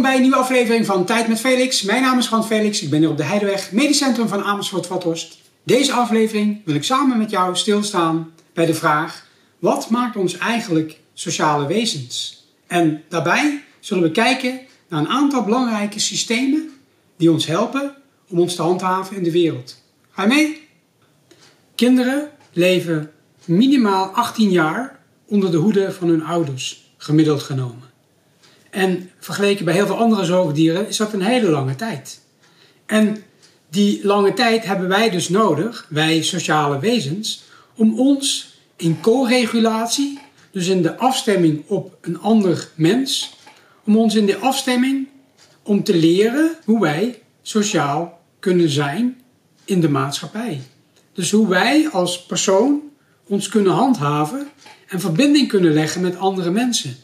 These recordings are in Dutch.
Welkom bij een nieuwe aflevering van Tijd met Felix. Mijn naam is Grant Felix. Ik ben hier op de Heideweg, medisch centrum van Amersfoort-Vathorst. Deze aflevering wil ik samen met jou stilstaan bij de vraag: wat maakt ons eigenlijk sociale wezens? En daarbij zullen we kijken naar een aantal belangrijke systemen die ons helpen om ons te handhaven in de wereld. Ga je mee? Kinderen leven minimaal 18 jaar onder de hoede van hun ouders, gemiddeld genomen. En vergeleken bij heel veel andere zoogdieren is dat een hele lange tijd. En die lange tijd hebben wij dus nodig, wij sociale wezens, om ons in co-regulatie, dus in de afstemming op een ander mens, om ons in de afstemming om te leren hoe wij sociaal kunnen zijn in de maatschappij. Dus hoe wij als persoon ons kunnen handhaven en verbinding kunnen leggen met andere mensen.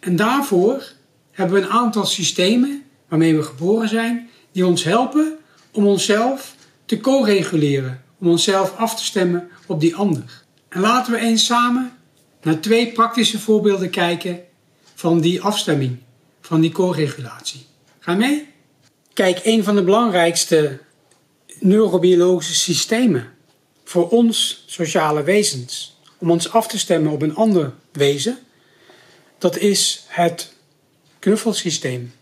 En daarvoor hebben we een aantal systemen waarmee we geboren zijn, die ons helpen om onszelf te co-reguleren, om onszelf af te stemmen op die ander. En laten we eens samen naar twee praktische voorbeelden kijken van die afstemming, van die co-regulatie. Ga mee? Kijk, een van de belangrijkste neurobiologische systemen voor ons sociale wezens, om ons af te stemmen op een ander wezen, dat is het knuffelsysteem.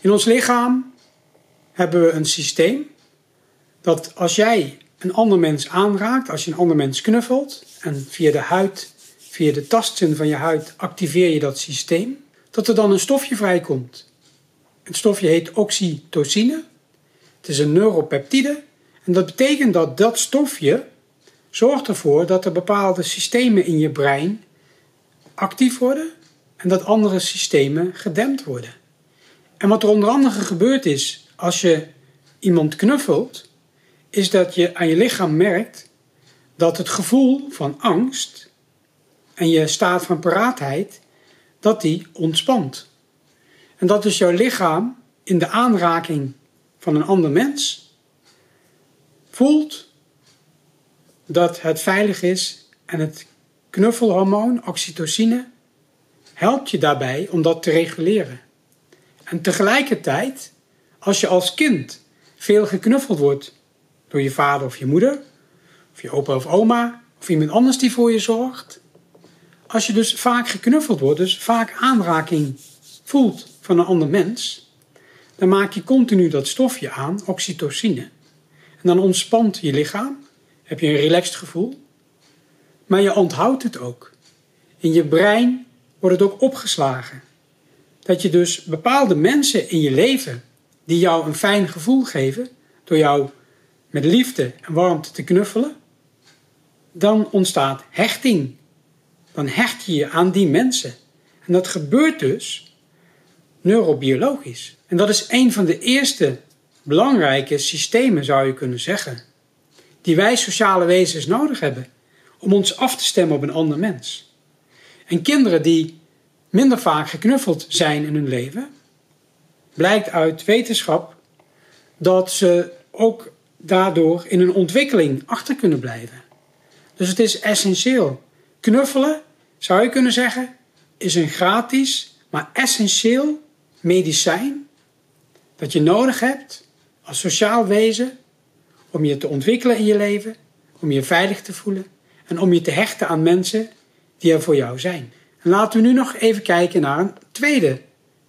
In ons lichaam hebben we een systeem dat als jij een ander mens aanraakt, als je een ander mens knuffelt en via de huid, via de tastzin van je huid activeer je dat systeem, dat er dan een stofje vrijkomt. Het stofje heet oxytocine. Het is een neuropeptide en dat betekent dat dat stofje zorgt ervoor dat er bepaalde systemen in je brein actief worden en dat andere systemen gedempt worden. En wat er onder andere gebeurd is als je iemand knuffelt, is dat je aan je lichaam merkt dat het gevoel van angst en je staat van paraatheid, dat die ontspant. En dat dus jouw lichaam in de aanraking van een ander mens voelt dat het veilig is en het knuffelhormoon, oxytocine, helpt je daarbij om dat te reguleren. En tegelijkertijd, als je als kind veel geknuffeld wordt door je vader of je moeder, of je opa of oma, of iemand anders die voor je zorgt, als je dus vaak geknuffeld wordt, dus vaak aanraking voelt van een ander mens, dan maak je continu dat stofje aan, oxytocine. En dan ontspant je lichaam, heb je een relaxed gevoel, maar je onthoudt het ook. In je brein wordt het ook opgeslagen. Dat je dus bepaalde mensen in je leven die jou een fijn gevoel geven, door jou met liefde en warmte te knuffelen, dan ontstaat hechting. Dan hecht je je aan die mensen. En dat gebeurt dus neurobiologisch. En dat is een van de eerste belangrijke systemen, zou je kunnen zeggen, die wij sociale wezens nodig hebben om ons af te stemmen op een ander mens. En kinderen die minder vaak geknuffeld zijn in hun leven, blijkt uit wetenschap dat ze ook daardoor in hun ontwikkeling achter kunnen blijven. Dus het is essentieel. Knuffelen, zou je kunnen zeggen, is een gratis, maar essentieel medicijn dat je nodig hebt als sociaal wezen om je te ontwikkelen in je leven, om je veilig te voelen en om je te hechten aan mensen die er voor jou zijn. En laten we nu nog even kijken naar een tweede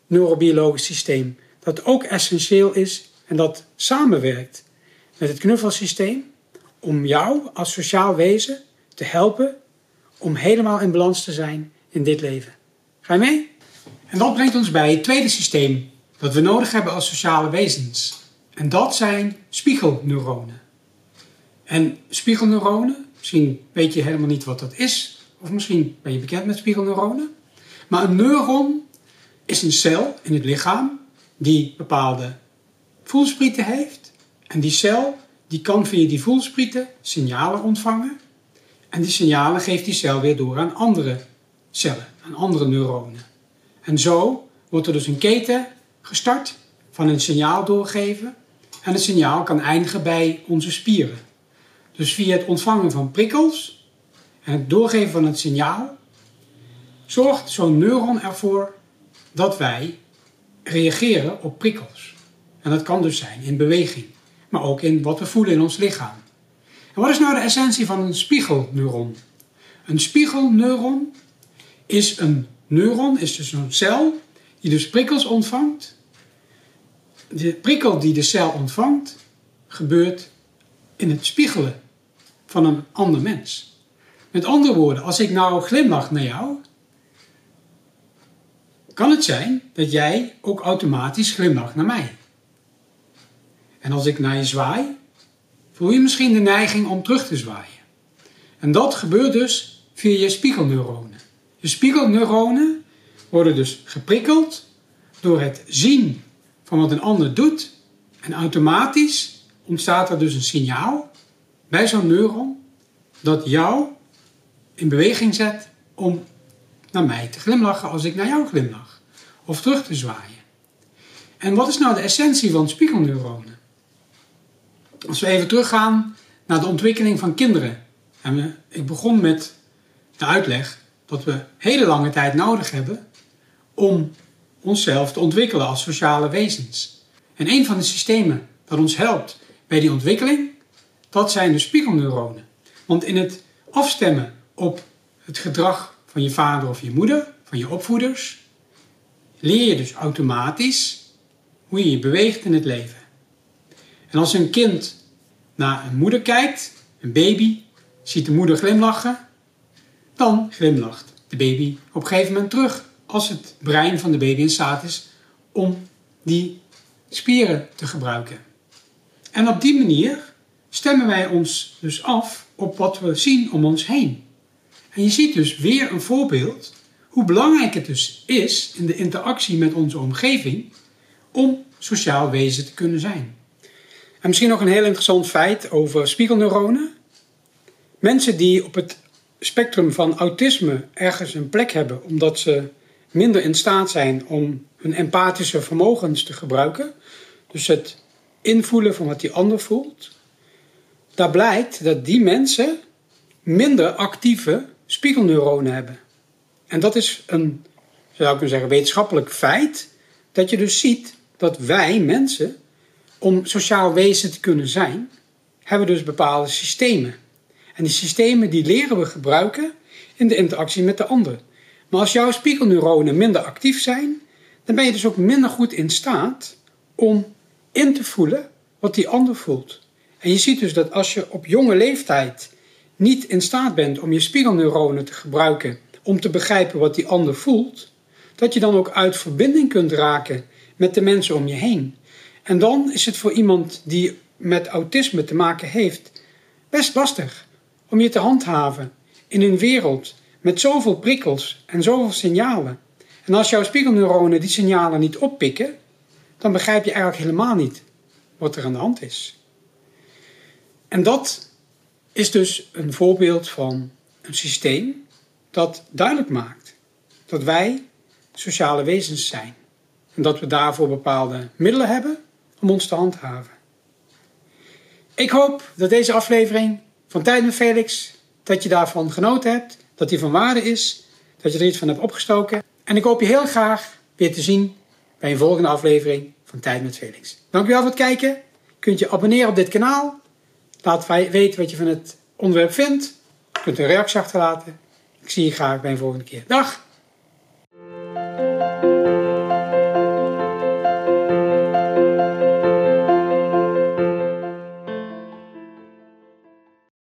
neurobiologisch systeem dat ook essentieel is en dat samenwerkt met het knuffelsysteem om jou als sociaal wezen te helpen om helemaal in balans te zijn in dit leven. Ga je mee? En dat brengt ons bij het tweede systeem dat we nodig hebben als sociale wezens. En dat zijn spiegelneuronen. En spiegelneuronen, misschien weet je helemaal niet wat dat is, of misschien ben je bekend met spiegelneuronen. Maar een neuron is een cel in het lichaam die bepaalde voelsprieten heeft. En die cel die kan via die voelsprieten signalen ontvangen. En die signalen geeft die cel weer door aan andere cellen, aan andere neuronen. En zo wordt er dus een keten gestart van een signaal doorgeven. En het signaal kan eindigen bij onze spieren. Dus via het ontvangen van prikkels en het doorgeven van het signaal zorgt zo'n neuron ervoor dat wij reageren op prikkels. En dat kan dus zijn in beweging, maar ook in wat we voelen in ons lichaam. En wat is nou de essentie van een spiegelneuron? Een spiegelneuron is een neuron, is dus een cel die dus prikkels ontvangt. De prikkel die de cel ontvangt, gebeurt in het spiegelen van een ander mens. Met andere woorden, als ik nou glimlach naar jou, kan het zijn dat jij ook automatisch glimlacht naar mij. En als ik naar je zwaai, voel je misschien de neiging om terug te zwaaien. En dat gebeurt dus via je spiegelneuronen. Je spiegelneuronen worden dus geprikkeld door het zien van wat een ander doet. En automatisch ontstaat er dus een signaal bij zo'n neuron dat jou in beweging zet om naar mij te glimlachen als ik naar jou glimlach. Of terug te zwaaien. En wat is nou de essentie van spiegelneuronen? Als we even teruggaan naar de ontwikkeling van kinderen. En ik begon met de uitleg dat we hele lange tijd nodig hebben om onszelf te ontwikkelen als sociale wezens. En een van de systemen dat ons helpt bij die ontwikkeling, dat zijn de spiegelneuronen. Want in het afstemmen op het gedrag van je vader of je moeder, van je opvoeders, leer je dus automatisch hoe je je beweegt in het leven. En als een kind naar een moeder kijkt, een baby, ziet de moeder glimlachen, dan glimlacht de baby op een gegeven moment terug als het brein van de baby in staat is om die spieren te gebruiken. En op die manier stemmen wij ons dus af op wat we zien om ons heen. En je ziet dus weer een voorbeeld hoe belangrijk het dus is in de interactie met onze omgeving om sociaal wezen te kunnen zijn. En misschien nog een heel interessant feit over spiegelneuronen. Mensen die op het spectrum van autisme ergens een plek hebben omdat ze minder in staat zijn om hun empathische vermogens te gebruiken, dus het invoelen van wat die ander voelt, daar blijkt dat die mensen minder actieve spiegelneuronen hebben. En dat is een, zou ik kunnen zeggen, wetenschappelijk feit, dat je dus ziet dat wij mensen, om sociaal wezen te kunnen zijn, hebben dus bepaalde systemen. En die systemen die leren we gebruiken in de interactie met de ander. Maar als jouw spiegelneuronen minder actief zijn, dan ben je dus ook minder goed in staat om in te voelen wat die ander voelt. En je ziet dus dat als je op jonge leeftijd niet in staat bent om je spiegelneuronen te gebruiken om te begrijpen wat die ander voelt, dat je dan ook uit verbinding kunt raken met de mensen om je heen. En dan is het voor iemand die met autisme te maken heeft best lastig om je te handhaven in een wereld met zoveel prikkels en zoveel signalen. En als jouw spiegelneuronen die signalen niet oppikken, dan begrijp je eigenlijk helemaal niet wat er aan de hand is. En dat is dus een voorbeeld van een systeem dat duidelijk maakt dat wij sociale wezens zijn. En dat we daarvoor bepaalde middelen hebben om ons te handhaven. Ik hoop dat deze aflevering van Tijd met Felix, dat je daarvan genoten hebt, dat die van waarde is, dat je er iets van hebt opgestoken. En ik hoop je heel graag weer te zien bij een volgende aflevering van Tijd met Felix. Dankjewel voor het kijken. Kunt je abonneren op dit kanaal. Laat weten wat je van het onderwerp vindt. Je kunt een reactie achterlaten. Ik zie je graag bij een volgende keer. Dag!